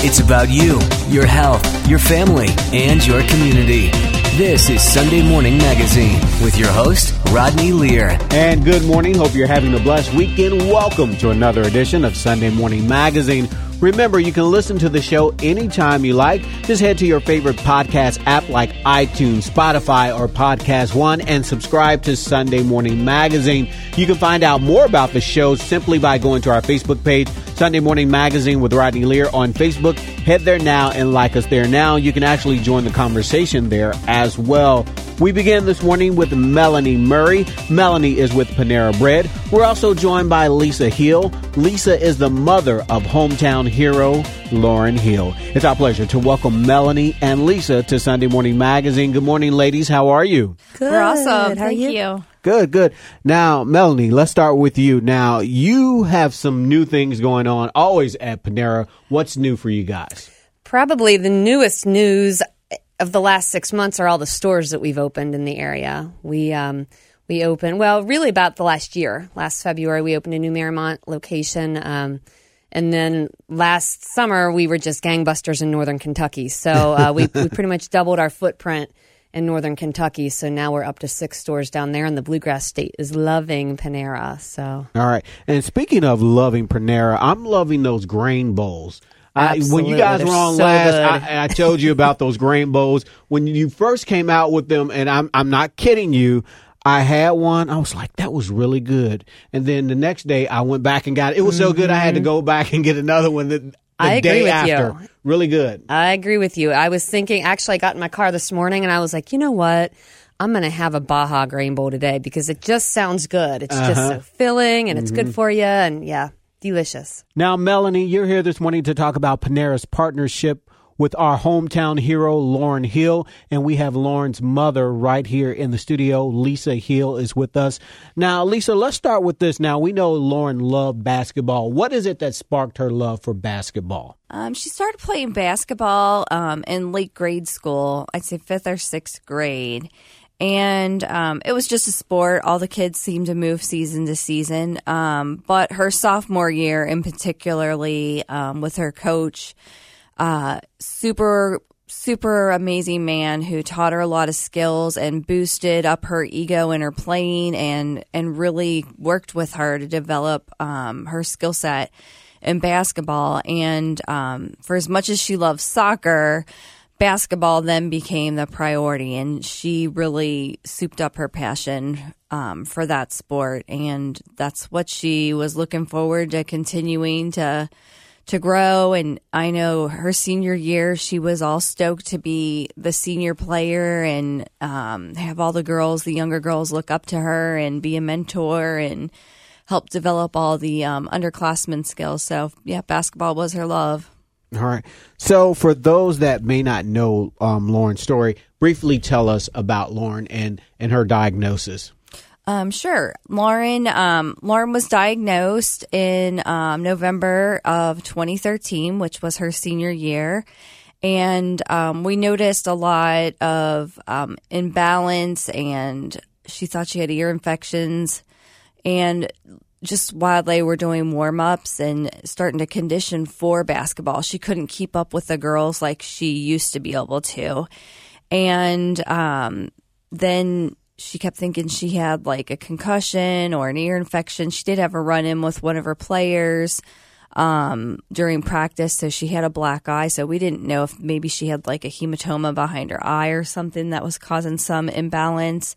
It's about you, your health, your family, and your community. This is Sunday Morning Magazine with your host, Rodney Lear. And good morning. Hope you're having a blessed weekend. Welcome to another edition of Sunday Morning Magazine. Remember, you can listen to the show anytime you like. Just head to your favorite podcast app like iTunes, Spotify, or Podcast One and subscribe to Sunday Morning Magazine. You can find out more about the show simply by going to our Facebook page, Sunday Morning Magazine with Rodney Lear on Facebook. Head there now and like us there now. You can actually join the conversation there as well. We begin this morning with Melanie Murray. Melanie is with Panera Bread. We're also joined by Lisa Hill. Lisa is the mother of hometown hero Lauren Hill. It's our pleasure to welcome Melanie and Lisa to Sunday Morning Magazine. Good morning, ladies. How are you? Good. We're awesome. How Thank you? you. Good, good. Now, Melanie, let's start with you. Now, you have some new things going on always at Panera. What's new for you guys? Probably the newest news of the last six months are all the stores that we've opened in the area. We um, we opened well, really about the last year. Last February, we opened a new Mariemont location. Um, and then last summer, we were just gangbusters in northern Kentucky. So uh, we, we pretty much doubled our footprint in northern Kentucky. So now we're up to six stores down there, and the Bluegrass State is loving Panera. So All right. And speaking of loving Panera, I'm loving those grain bowls. I, when you guys They're were on so last. I, I told you about those grain bowls. When you first came out with them, and I'm I'm not kidding you, I had one. I was like, that was really good. And then the next day, I went back and got it. It was so good, I had to go back and get another one. The, the Mm-hmm. I agree day with after, you. really good. I agree with you. I was thinking, actually, I got in my car this morning and I was like, you know what? I'm going to have a Baja Grain Bowl today because it just sounds good. It's just Uh-huh. so filling and it's Mm-hmm. good for you. And yeah, delicious. Now, Melanie, you're here this morning to talk about Panera's partnership with our hometown hero, Lauren Hill. And we have Lauren's mother right here in the studio. Lisa Hill is with us. Now, Lisa, let's start with this. Now, we know Lauren loved basketball. What is it that sparked her love for basketball? Um, she started playing basketball um, in late grade school, I'd say fifth or sixth grade. And um, it was just a sport. All the kids seemed to move season to season. Um, but her sophomore year, in particularly um, with her coach, uh, super super amazing man who taught her a lot of skills and boosted up her ego in her playing and and really worked with her to develop um, her skill set in basketball and um, for as much as she loves soccer basketball then became the priority and she really souped up her passion um, for that sport and that's what she was looking forward to continuing to to grow. And I know her senior year, she was all stoked to be the senior player and um, have all the girls, the younger girls, look up to her and be a mentor and help develop all the um, underclassmen skills. So, yeah, basketball was her love. All right. So, for those that may not know um, Lauren's story, briefly tell us about Lauren and, and her diagnosis. Um, sure. Lauren, um, Lauren was diagnosed in um, November of 2013, which was her senior year. And um, we noticed a lot of um, imbalance, and she thought she had ear infections. And just while they were doing warm ups and starting to condition for basketball, she couldn't keep up with the girls like she used to be able to. And um, then she kept thinking she had like a concussion or an ear infection. She did have a run in with one of her players um, during practice, so she had a black eye. So we didn't know if maybe she had like a hematoma behind her eye or something that was causing some imbalance.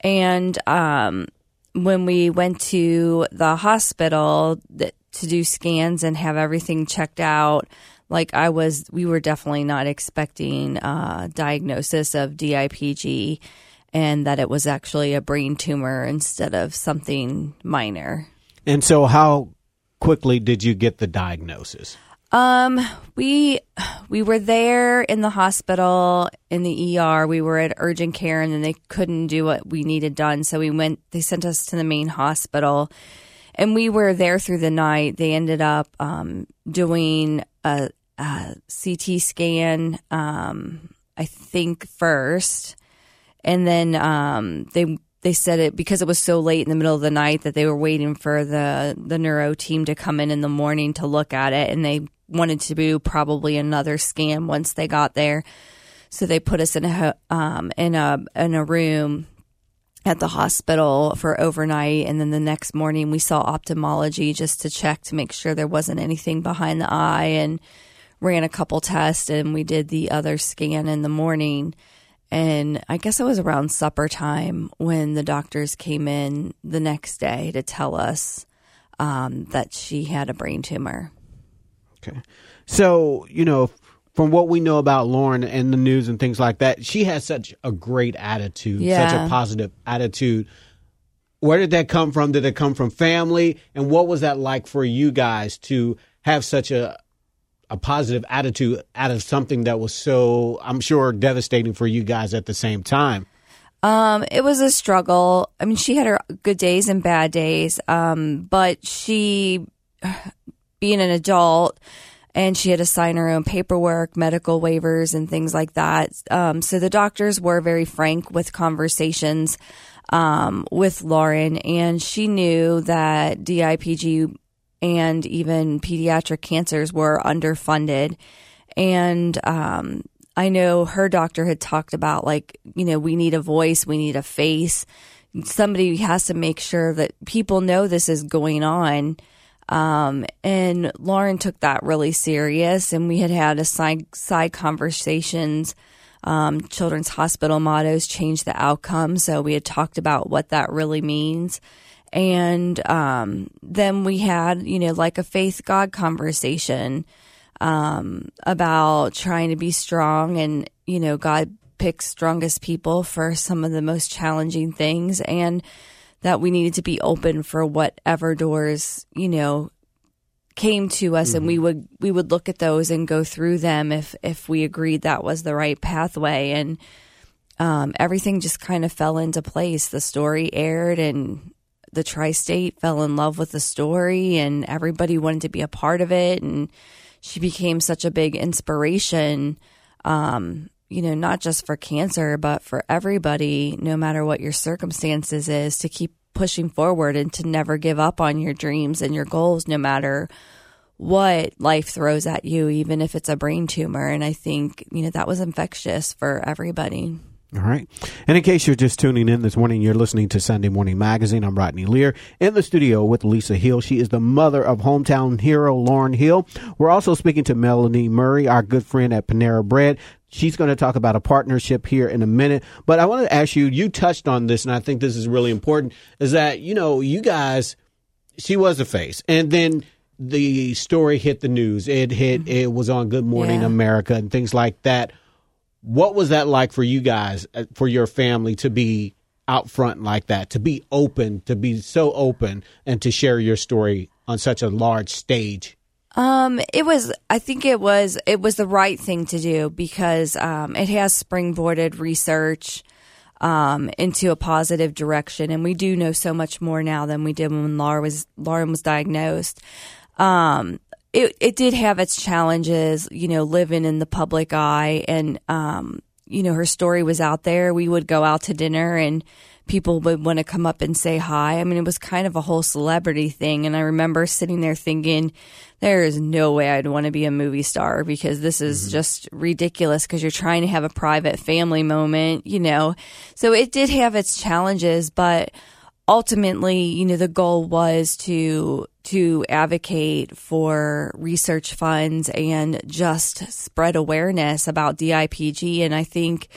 And um, when we went to the hospital to do scans and have everything checked out, like I was, we were definitely not expecting a diagnosis of DIPG and that it was actually a brain tumor instead of something minor. And so, how quickly did you get the diagnosis? Um, we we were there in the hospital in the ER. We were at urgent care, and then they couldn't do what we needed done, so we went. They sent us to the main hospital, and we were there through the night. They ended up um, doing a, a CT scan. Um, I think first, and then um, they they said it because it was so late in the middle of the night that they were waiting for the the neuro team to come in in the morning to look at it, and they wanted to do probably another scan once they got there. So they put us in a um, in a in a room at the hospital for overnight, and then the next morning we saw ophthalmology just to check to make sure there wasn't anything behind the eye, and ran a couple tests, and we did the other scan in the morning. And I guess it was around supper time when the doctors came in the next day to tell us um, that she had a brain tumor. Okay. So, you know, from what we know about Lauren and the news and things like that, she has such a great attitude, Yeah. such a positive attitude. Where did that come from? Did it come from family? And what was that like for you guys to have such a a positive attitude out of something that was so, I'm sure, devastating for you guys at the same time? Um, it was a struggle. I mean, she had her good days and bad days. Um, but she, being an adult, and she had to sign her own paperwork, medical waivers, and things like that. Um, so the doctors were very frank with conversations um, with Lauren, and she knew that DIPG and even pediatric cancers were underfunded. And um, I know her doctor had talked about, like, you know, we need a voice, we need a face. Somebody has to make sure that people know this is going on. Um, and Lauren took that really serious, and we had had a side side conversations. Um, Children's Hospital mottos change the outcome, so we had talked about what that really means. And um, then we had, you know, like a faith God conversation um, about trying to be strong, and you know, God picks strongest people for some of the most challenging things, and that we needed to be open for whatever doors, you know, came to us and we would we would look at those and go through them if if we agreed that was the right pathway. And um, everything just kind of fell into place. The story aired and the tri-state fell in love with the story and everybody wanted to be a part of it. And she became such a big inspiration um, you know not just for cancer but for everybody no matter what your circumstances is to keep pushing forward and to never give up on your dreams and your goals no matter what life throws at you even if it's a brain tumor. And i think you know that was infectious for everybody All right. And in case you're just tuning in this morning, you're listening to Sunday Morning Magazine. I'm Rodney Lear in the studio with Lisa Hill. She is the mother of hometown hero Lauren Hill. We're also speaking to Melanie Murray, our good friend at Panera Bread. She's going to talk about a partnership here in a minute. But I wanted to ask you, you touched on this, and I think this is really important, is that, you know, you guys, she was a face. And then the story hit the news. It hit, it was on Good Morning Yeah. America and things like that. What was that like for you guys, uh, for your family to be out front like that, to be open, to be so open, and to share your story on such a large stage? Um, it was. I think it was. It was the right thing to do because um, it has springboarded research um, into a positive direction, and we do know so much more now than we did when Laura was Lauren was diagnosed. Um, it it did have its challenges, you know, living in the public eye, and um, you know, her story was out there. We would go out to dinner and people would want to come up and say hi. I mean, it was kind of a whole celebrity thing. And I remember sitting there thinking, there is no way I'd want to be a movie star because this is just ridiculous because you're trying to have a private family moment, you know. So it did have its challenges, but ultimately, you know, the goal was to to advocate for research funds and just spread awareness about DIPG. And I think,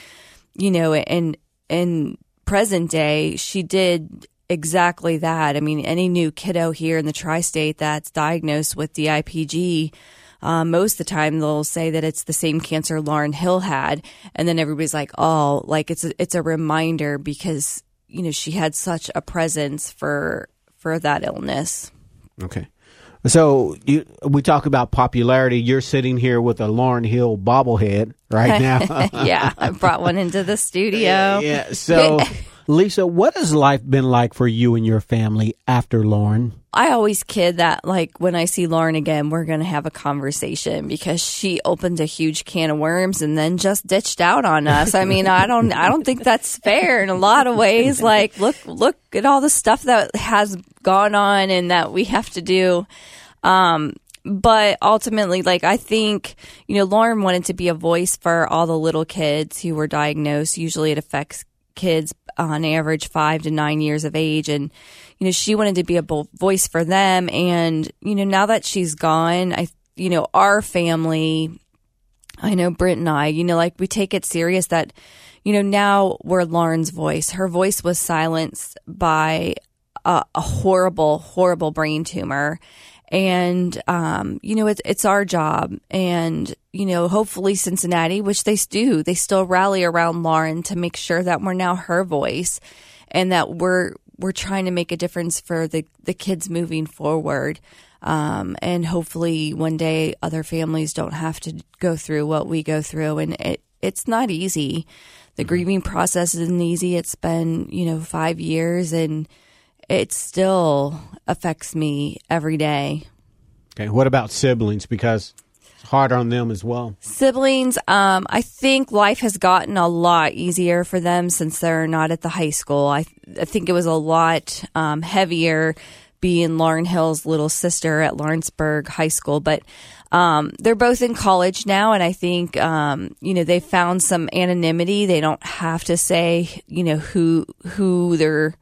you know, in in present day, she did exactly that. I mean, any new kiddo here in the tri-state that's diagnosed with DIPG. Um, most of the time they'll say that it's the same cancer Lauren Hill had, and then everybody's like, "Oh, like it's a, it's a reminder because you know she had such a presence for for that illness." Okay. So you, we talk about popularity. You're sitting here with a Lauren Hill bobblehead right now. yeah, I brought one into the studio. yeah. So, Lisa, what has life been like for you and your family after Lauren? I always kid that like when I see Lauren again, we're going to have a conversation because she opened a huge can of worms and then just ditched out on us. I mean, I don't, I don't think that's fair in a lot of ways. Like, look, look at all the stuff that has gone on and that we have to do. Um, but ultimately, like I think, you know, Lauren wanted to be a voice for all the little kids who were diagnosed. Usually, it affects kids on average five to nine years of age, and you know, she wanted to be a voice for them. And you know, now that she's gone, I, you know, our family, I know Britt and I, you know, like we take it serious that, you know, now we're Lauren's voice. Her voice was silenced by a, a horrible, horrible brain tumor and um, you know it's it's our job. And you know hopefully cincinnati which they do they still rally around lauren to make sure that we're now her voice and that we're we're trying to make a difference for the the kids moving forward. Um, and hopefully one day other families don't have to go through what we go through. And it it's not easy. The mm-hmm. grieving process isn't easy. It's been you know five years and it still affects me every day. Okay. What about siblings? Because it's hard on them as well. Siblings, um, I think life has gotten a lot easier for them since they're not at the high school. I, I think it was a lot um, heavier being Lauren Hill's little sister at Lawrenceburg High School, but um, they're both in college now, and I think um, you know they found some anonymity. They don't have to say you know who who they're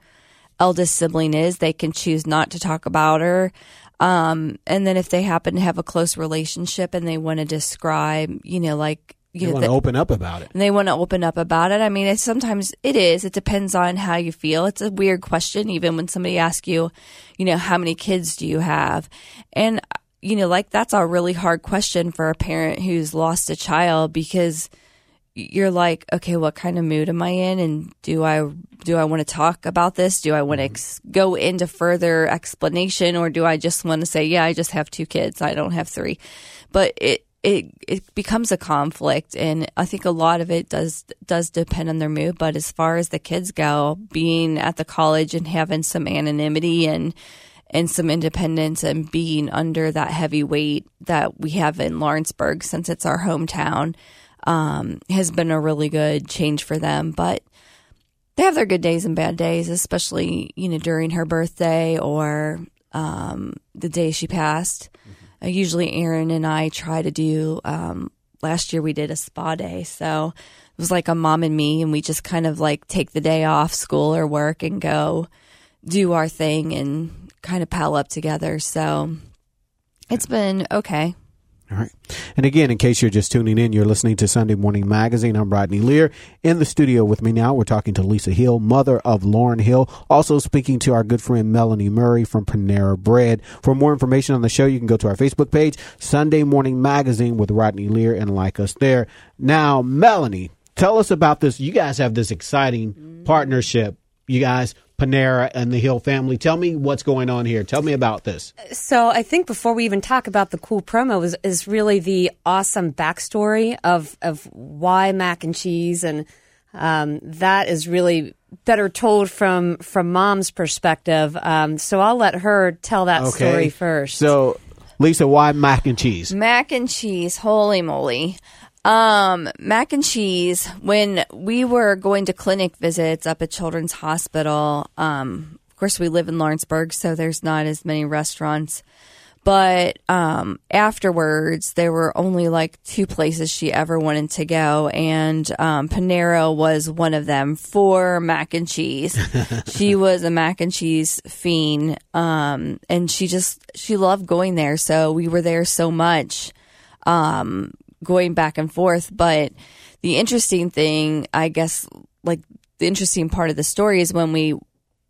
eldest sibling is. They can choose not to talk about her. Um, and then if they happen to have a close relationship and they want to describe, you know, like, you they want to open up about it. And they want to open up about it. I mean, it's, sometimes it is. It depends on how you feel. It's a weird question, even when somebody asks you, you know, how many kids do you have? And, you know, like that's a really hard question for a parent who's lost a child because – you're like, okay, what kind of mood am I in, and do I do I want to talk about this? Do I want to mm-hmm. ex- go into further explanation, or do I just want to say, yeah, I just have two kids, I don't have three? But it it it becomes a conflict, and I think a lot of it does does depend on their mood. But as far as the kids go, being at the college and having some anonymity and and some independence and being under that heavy weight that we have in Lawrenceburg since it's our hometown um, has been a really good change for them. But they have their good days and bad days, especially you know during her birthday or um, the day she passed. Mm-hmm. Uh, usually, Aaron and I try to do. Um, last year we did a spa day, so it was like a mom and me, and we just kind of like take the day off school or work and go do our thing and kind of pal up together. So it's been okay. All right. And again, in case you're just tuning in, you're listening to Sunday Morning Magazine. I'm Rodney Lear. In the studio with me now, we're talking to Lisa Hill, mother of Lauren Hill. Also speaking to our good friend Melanie Murray from Panera Bread. For more information on the show, you can go to our Facebook page, Sunday Morning Magazine with Rodney Lear, and like us there. Now, Melanie, tell us about this. You guys have this exciting partnership. You guys Panera and the Hill family. Tell me what's going on here. Tell me about this. So I think before we even talk about the cool promo is, is really the awesome backstory of of why mac and cheese, and um, that is really better told from from mom's perspective. Um, so I'll let her tell that okay. story first. So. Lisa, why mac and cheese? Mac and cheese, holy moly. Um, mac and cheese. When we were going to clinic visits up at Children's Hospital, um, of course, we live in Lawrenceburg, so there's not as many restaurants. But um, afterwards, there were only like two places she ever wanted to go, and um, Panera was one of them for mac and cheese. she was a mac and cheese fiend, um, and she just she loved going there. So we were there so much. Um, going back and forth. But the interesting thing, I guess, like the interesting part of the story is when we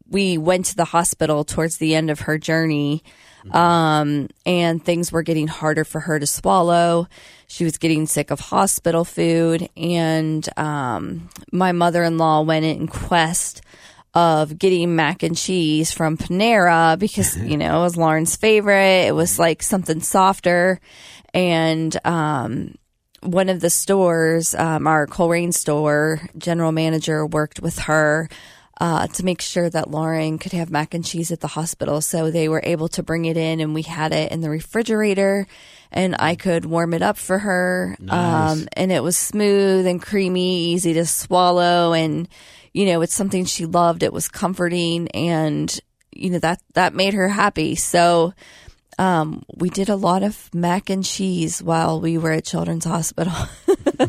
we went to the hospital towards the end of her journey, um, and things were getting harder for her to swallow. She was getting sick of hospital food, and um, my mother in law went in quest of getting mac and cheese from Panera because you know it was Lauren's favorite. It was like something softer, and um, one of the stores, um, our Colerain store general manager, worked with her uh, to make sure that Lauren could have mac and cheese at the hospital. So they were able to bring it in, and we had it in the refrigerator, and I could warm it up for her. Nice. Um, and it was smooth and creamy, easy to swallow, and you know, it's something she loved. It was comforting, and you know that that made her happy. So um, we did a lot of mac and cheese while we were at Children's Hospital.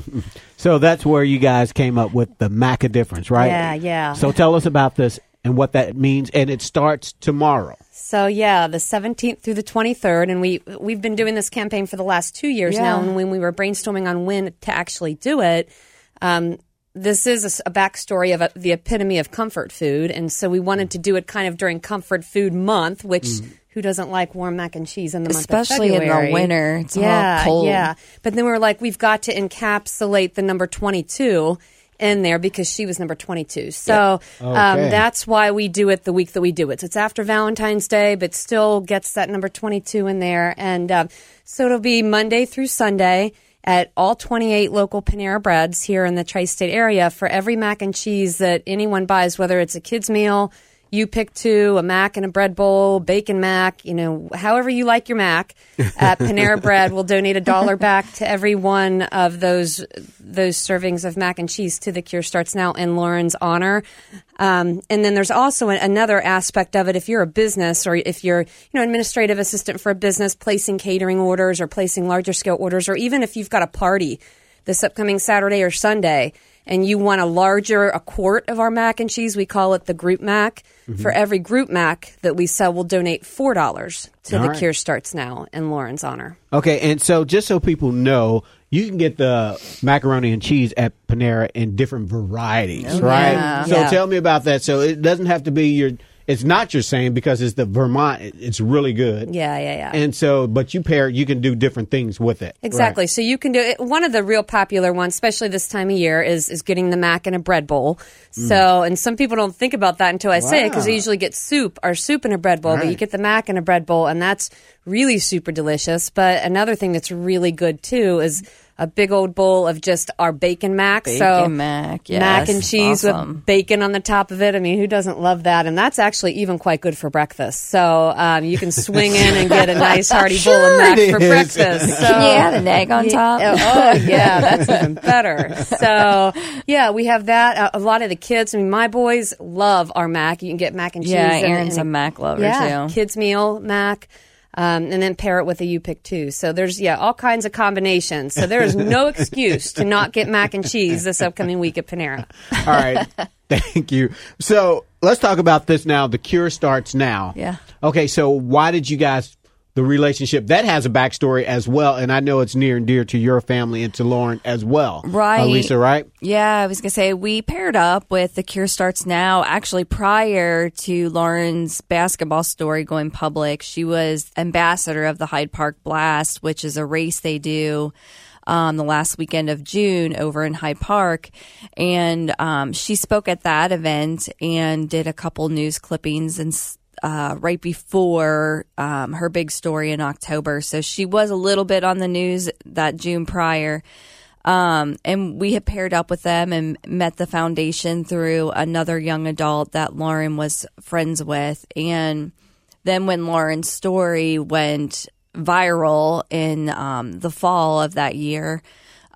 So that's where you guys came up with the Mac A Difference, right? Yeah, yeah. So tell us about this and what that means. And it starts tomorrow. So yeah, the 17th through the 23rd, and we we've been doing this campaign for the last two years Yeah. now. And when we were brainstorming on when to actually do it, um, this is a backstory of a, the epitome of comfort food, and so we wanted to do it kind of during Comfort Food Month, which. Who doesn't like warm mac and cheese in the month Especially in the winter. It's all yeah, cold. Yeah, but then we were like, we've got to encapsulate the number 22 in there because she was number 22. So um, Okay. that's why we do it the week that we do it. So it's after Valentine's Day, but still gets that number 22 in there. And um, so it'll be Monday through Sunday at all 28 local Panera Breads here in the tri state area for every mac and cheese that anyone buys, whether it's a kid's meal. You pick two, a mac and a bread bowl, bacon mac, you know, however you like your mac. At Panera Bread, we'll donate a dollar back to every one of those those servings of mac and cheese to the Cure Starts Now in Lauren's honor. Um, and then there's also an, another aspect of it. If you're a business or if you're, you know, administrative assistant for a business, placing catering orders or placing larger scale orders, or even if you've got a party this upcoming Saturday or Sunday, and you want a larger a quart of our mac and cheese, we call it the group mac. Mm-hmm. For every group mac that we sell, we'll donate four dollars to All the right. Cure Starts Now in Lauren's honor. Okay, and so just so people know, you can get the macaroni and cheese at Panera in different varieties, oh, right? yeah. So Yeah. tell me about that. So it doesn't have to be your. It's not your same because it's the Vermont. It's really good. Yeah, yeah, yeah. And so, but you pair, you can do different things with it. Exactly. Right. So you can do it. One of the real popular ones, especially this time of year, is is getting the mac in a bread bowl. Mm. So, and some people don't think about that until I say it because they usually get soup or soup in a bread bowl, but you get the mac in a bread bowl, and that's really super delicious. But another thing that's really good too is a big old bowl of just our bacon mac. Bacon so mac, mac and cheese awesome. with bacon on the top of it. I mean, who doesn't love that? And that's actually even quite good for breakfast. So um, you can swing in and get a nice hearty bowl of mac for is. breakfast. So, Can you add an egg on top? yeah, oh yeah, that's even better. So yeah, we have that. Uh, a lot of the kids. I mean, my boys love our mac. You can get mac and cheese. Yeah, and- Aaron's and a mac lover yeah, too. kids meal mac. Um, and then pair it with a You Pick Two. So there's yeah all kinds of combinations. So there is no excuse to not get mac and cheese this upcoming week at Panera. All right. Thank you. So let's talk about this now. The cure starts now. Yeah. Okay. So why did you guys? The relationship that has a backstory as well, and I know it's near and dear to your family and to Lauren as well. Right. uh, Lisa, right? Yeah, I was gonna say we paired up with the Cure Starts Now. Actually, prior to Lauren's basketball story going public, she was ambassador of the Hyde Park Blast, which is a race they do um, the last weekend of June over in Hyde Park, and um, she spoke at that event and did a couple news clippings and. Uh, right before um, her big story in October. So she was a little bit on the news that June prior. Um, and we had paired up with them and met the foundation through another young adult that Lauren was friends with. And then when Lauren's story went viral in um, the fall of that year,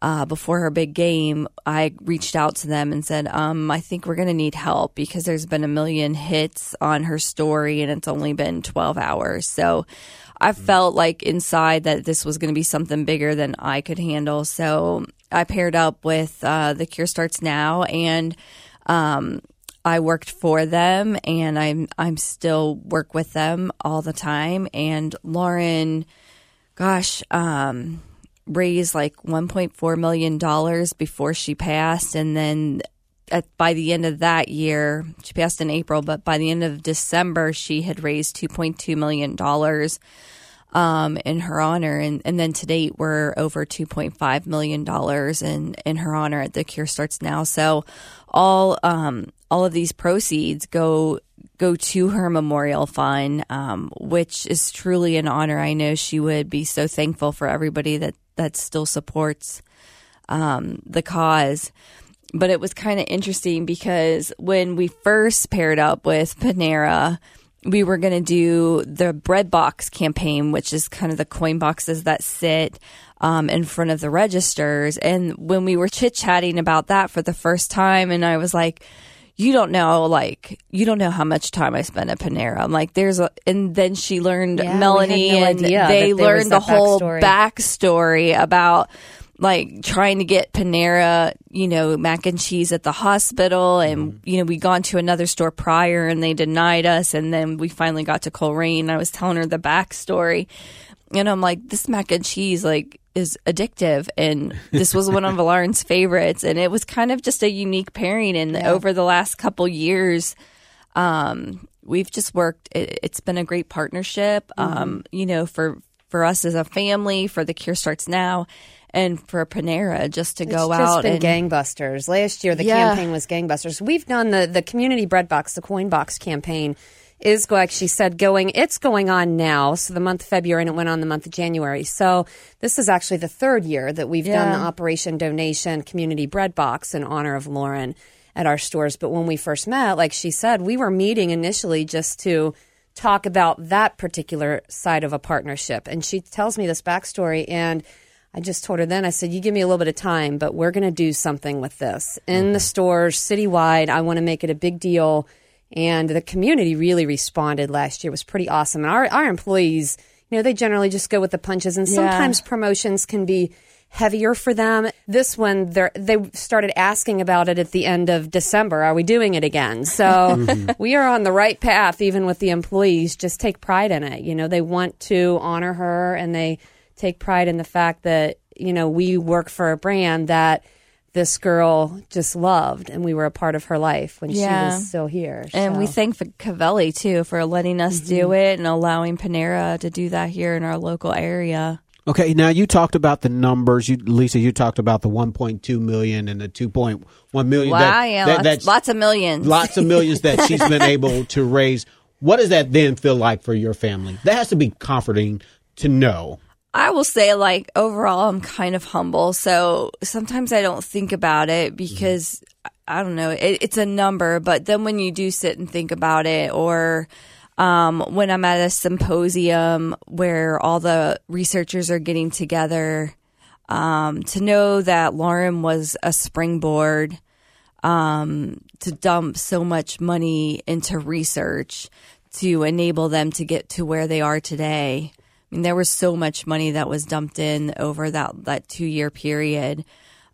uh, before her big game, I reached out to them and said, um, I think we're going to need help because there's been a million hits on her story and it's only been 12 hours. So I felt like inside that this was going to be something bigger than I could handle. So I paired up with uh, The Cure Starts Now and um, I worked for them and I'm I'm still work with them all the time. And Lauren, gosh, um, raised like 1.4 million dollars before she passed, and then at, by the end of that year, she passed in April, but by the end of December, she had raised 2.2 million dollars um, in her honor, and, and then to date, we're over 2.5 million dollars in in her honor at the Cure Starts Now. So all um, all of these proceeds go go to her memorial fund, um, which is truly an honor. I know she would be so thankful for everybody that that still supports um, the cause. But it was kind of interesting because when we first paired up with Panera, we were going to do the bread box campaign, which is kind of the coin boxes that sit um, in front of the registers. And when we were chit chatting about that for the first time, and I was like, you don't know like you don't know how much time I spent at Panera. I'm like there's a and then she learned Yeah, Melanie no and they that there was learned the whole backstory. backstory about like trying to get Panera, you know, mac and cheese at the hospital and mm-hmm. you know, we gone to another store prior and they denied us and then we finally got to Colerain. I was telling her the backstory. And I'm like, this mac and cheese like is addictive and this was one of Lauren's favorites and it was kind of just a unique pairing and over the last couple years um we've just worked it, it's been a great partnership Mm-hmm. um you know for for us as a family for the cure starts now and for Panera just to go just out been and gangbusters. Last year, the Yeah. campaign was gangbusters. We've done the the community bread box, the coin box campaign is like she said going it's going on now. So the month of february and it went on the month of january. So this is actually the third year that we've done the operation donation community bread box in honor of lauren at our stores. But when we first met like she said we were meeting initially just to talk about that particular side of a partnership. And she tells me this backstory and I just told her then, I said, you give me a little bit of time, but we're going to do something with this. In the mm-hmm. stores, citywide. I want to make it a big deal. And the community really responded last year. It was pretty awesome. And our, our employees, you know, they generally just go with the punches. And sometimes promotions can be heavier for them. This one, they started asking about it at the end of December. Are we doing it again? So mm-hmm. we are on the right path, even with the employees. Just take pride in it. You know, they want to honor her and they take pride in the fact that, you know, we work for a brand that this girl just loved and we were a part of her life when she was still here. and we thank Covelli too for letting us do mm-hmm. it and allowing Panera to do that here in our local area. Okay, now you talked about the numbers. You, Lisa, you talked about the 1.2 million and the 2.1 million. Wow, that- yeah, that- lots, that's lots of millions. lots of millions that she's been able to raise. What does that then feel like for your family? That has to be comforting to know. I will say, like, overall, I'm kind of humble. So sometimes I don't think about it because I don't know, it, it's a number. But then when you do sit and think about it, or um, when I'm at a symposium where all the researchers are getting together, um, to know that Lauren was a springboard um, to dump so much money into research to enable them to get to where they are today. Mean, there was so much money that was dumped in over that, that two year period,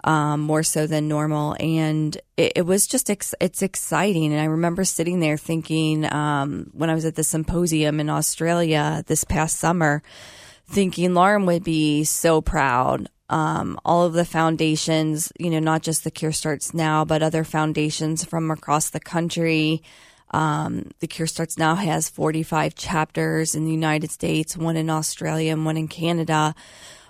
um, more so than normal. And it, it was just, ex- it's exciting. And I remember sitting there thinking, um, when I was at the symposium in Australia this past summer, thinking Lauren would be so proud. Um, all of the foundations, you know, not just the Cure Starts Now, but other foundations from across the country. Um, the Cure Starts Now has 45 chapters in the United States, one in Australia and one in Canada.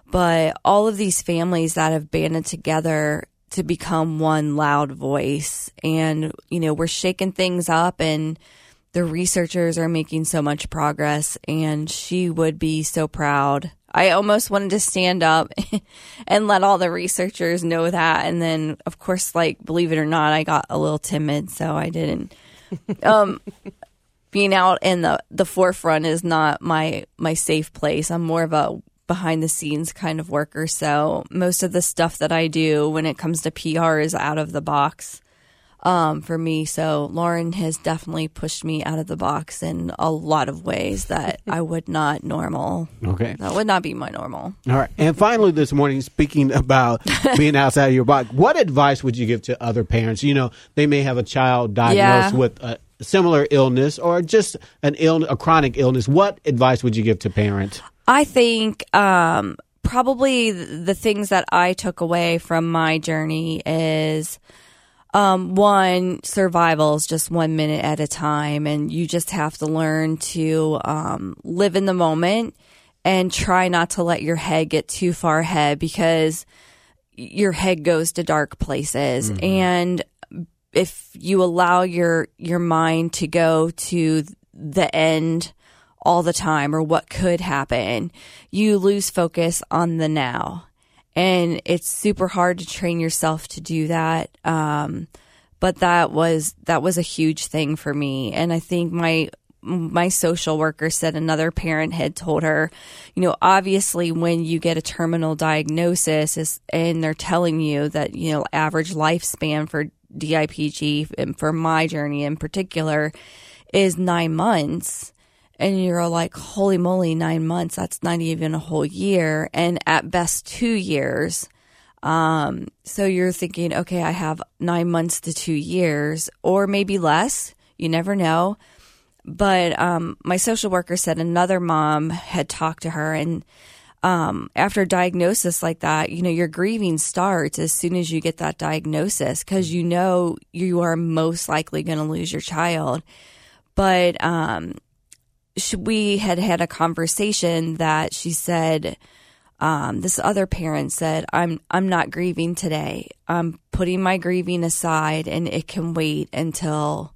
But all of these families that have banded together to become one loud voice. And, you know, we're shaking things up and the researchers are making so much progress and she would be so proud. I almost wanted to stand up and let all the researchers know that. And then, of course, like, believe it or not, I got a little timid, so I didn't. Um, being out in the, the forefront is not my, my safe place. I'm more of a behind the scenes kind of worker. So most of the stuff that I do when it comes to PR is out of the box um, for me. So Lauren has definitely pushed me out of the box in a lot of ways that I would not normal. Okay. That would not be my normal. All right. And finally, this morning, speaking about being outside of your box, what advice would you give to other parents? You know, they may have a child diagnosed Yeah. with a similar illness or just an illness, a chronic illness. What advice would you give to parents? I think um, probably the things that I took away from my journey is um, one, survival is just one minute at a time, and you just have to learn to um, live in the moment and try not to let your head get too far ahead because your head goes to dark places and if you allow your your mind to go to the end all the time or what could happen, you lose focus on the now. And it's super hard to train yourself to do that. Um, but that was that was a huge thing for me. And I think my my social worker said another parent had told her, you know, obviously when you get a terminal diagnosis is, and they're telling you that, you know, average lifespan for DIPG and for my journey in particular is nine months. And you're like, holy moly, nine months. That's not even a whole year. And at best, two years. Um, so you're thinking, okay, I have nine months to two years, or maybe less. You never know. But um, my social worker said another mom had talked to her, and um, after a diagnosis like that, you know, your grieving starts as soon as you get that diagnosis because you know you are most likely going to lose your child. But um, we had had a conversation that she said, um, this other parent said, "I'm I'm not grieving today. I'm putting my grieving aside, and it can wait until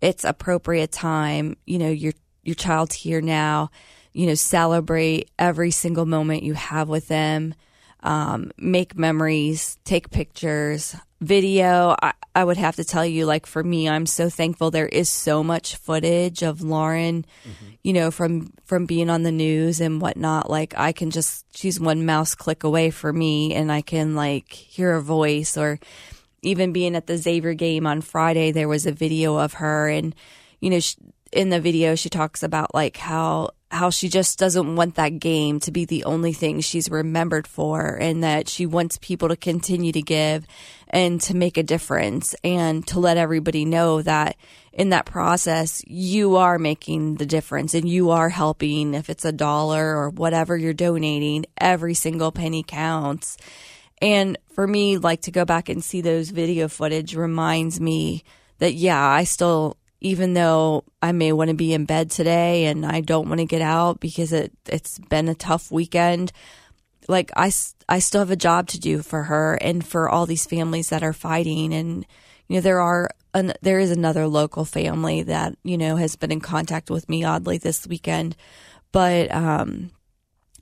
it's appropriate time. You know, your your child's here now. You know, celebrate every single moment you have with them. Um, make memories, take pictures, video. I, I would have to tell you, like for me, I'm so thankful. There is so much footage of Lauren, mm-hmm. you know, from from being on the news and whatnot. Like I can just she's one mouse click away for me, and I can like hear her voice. Or even being at the Xavier game on Friday, there was a video of her, and you know, she, in the video she talks about like how how she just doesn't want that game to be the only thing she's remembered for and that she wants people to continue to give and to make a difference and to let everybody know that in that process you are making the difference and you are helping if it's a dollar or whatever you're donating every single penny counts. And for me like to go back and see those video footage reminds me that yeah I still even though I may want to be in bed today and I don't want to get out because it it's been a tough weekend, like I I still have a job to do for her and for all these families that are fighting and you know there are an, there is another local family that you know has been in contact with me oddly this weekend, but um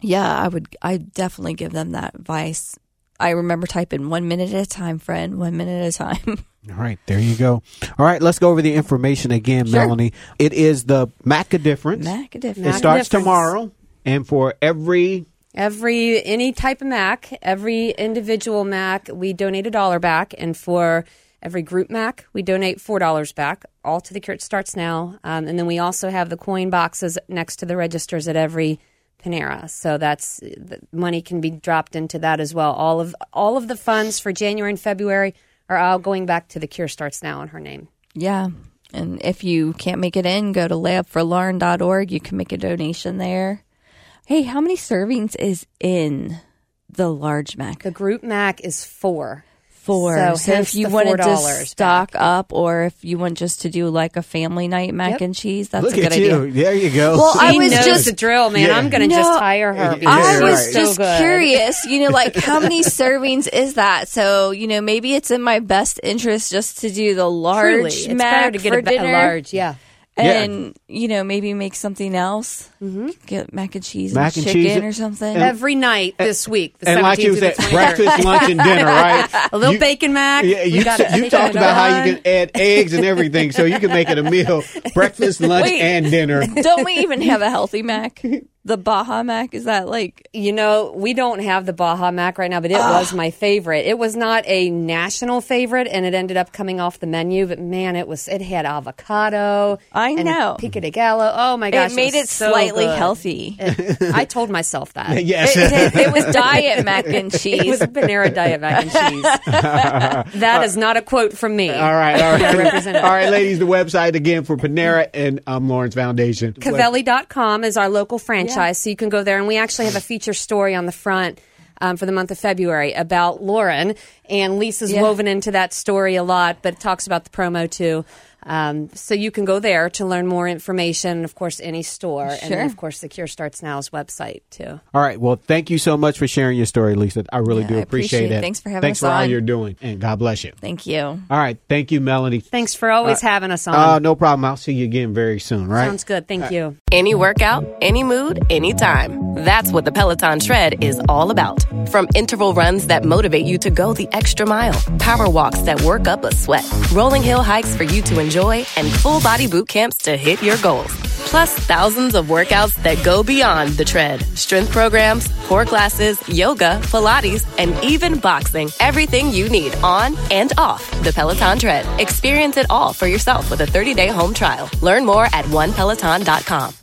yeah, I would I definitely give them that advice. I remember typing one minute at a time, friend, one minute at a time. All right, there you go. All right, let's go over the information again, sure. Melanie. It is the Mac A Difference. Maca difference. It starts tomorrow, and for every every any type of Mac, every individual Mac, we donate a dollar back, and for every group Mac, we donate four dollars back. All to the cure. It starts now, um, and then we also have the coin boxes next to the registers at every Panera. So that's the money can be dropped into that as well. All of all of the funds for January and February are all going back to the Cure Starts Now in her name. Yeah. And if you can't make it in, go to layupforlauren.org. You can make a donation there. Hey, how many servings is in the large mac? The group mac is four four. So, so if you wanted to stock back. up, or if you want just to do like a family night mac yep. and cheese, that's Look a good idea. You. There you go. Well, she I was just the drill, man. Yeah. I'm going to no, just hire her. I was right. just so curious. You know, like how many servings is that? So you know, maybe it's in my best interest just to do the large Truly, mac to get for a, dinner. A large, yeah and yeah. you know maybe make something else. Mm-hmm. Get mac and cheese, mac and, and chicken cheese or something every night this week. and like you said, breakfast, lunch, and dinner, right? a little you, bacon mac. Yeah, you, you talked about how you can add eggs and everything, so you can make it a meal: breakfast, lunch, Wait, and dinner. Don't we even have a healthy mac? The Baja Mac? Is that like you know we don't have the Baja Mac right now, but it uh, was my favorite. It was not a national favorite, and it ended up coming off the menu. But man, it was it had avocado. I know pico de gallo. Oh my gosh, it made it, it slightly good. healthy. It, I told myself that. yes, it, it, it, was diet mac and cheese. It was Panera diet mac and cheese. that is not a quote from me. All right, all right, all right, ladies. The website again for Panera and um, Lauren's Foundation. Covelli.com is our local franchise. Yeah So you can go there, and we actually have a feature story on the front. Um, for the month of February about Lauren, and Lisa's yeah. woven into that story a lot, but it talks about the promo too. Um, so you can go there to learn more information. Of course, any store, sure. and then, of course the Cure Starts Now's website too. All right. Well, thank you so much for sharing your story, Lisa. I really yeah, do I appreciate, appreciate it. Thanks for having Thanks us for on. all you're doing, and God bless you. Thank you. All right. Thank you, Melanie. Thanks for always uh, having us on. Uh, no problem. I'll see you again very soon. Right? Sounds good. Thank you. Any workout, any mood, anytime. That's what the Peloton Tread is all about. From interval runs that motivate you to go the extra mile, power walks that work up a sweat, rolling hill hikes for you to enjoy, and full body boot camps to hit your goals. Plus, thousands of workouts that go beyond the tread. Strength programs, core classes, yoga, Pilates, and even boxing. Everything you need on and off the Peloton tread. Experience it all for yourself with a 30-day home trial. Learn more at onepeloton.com.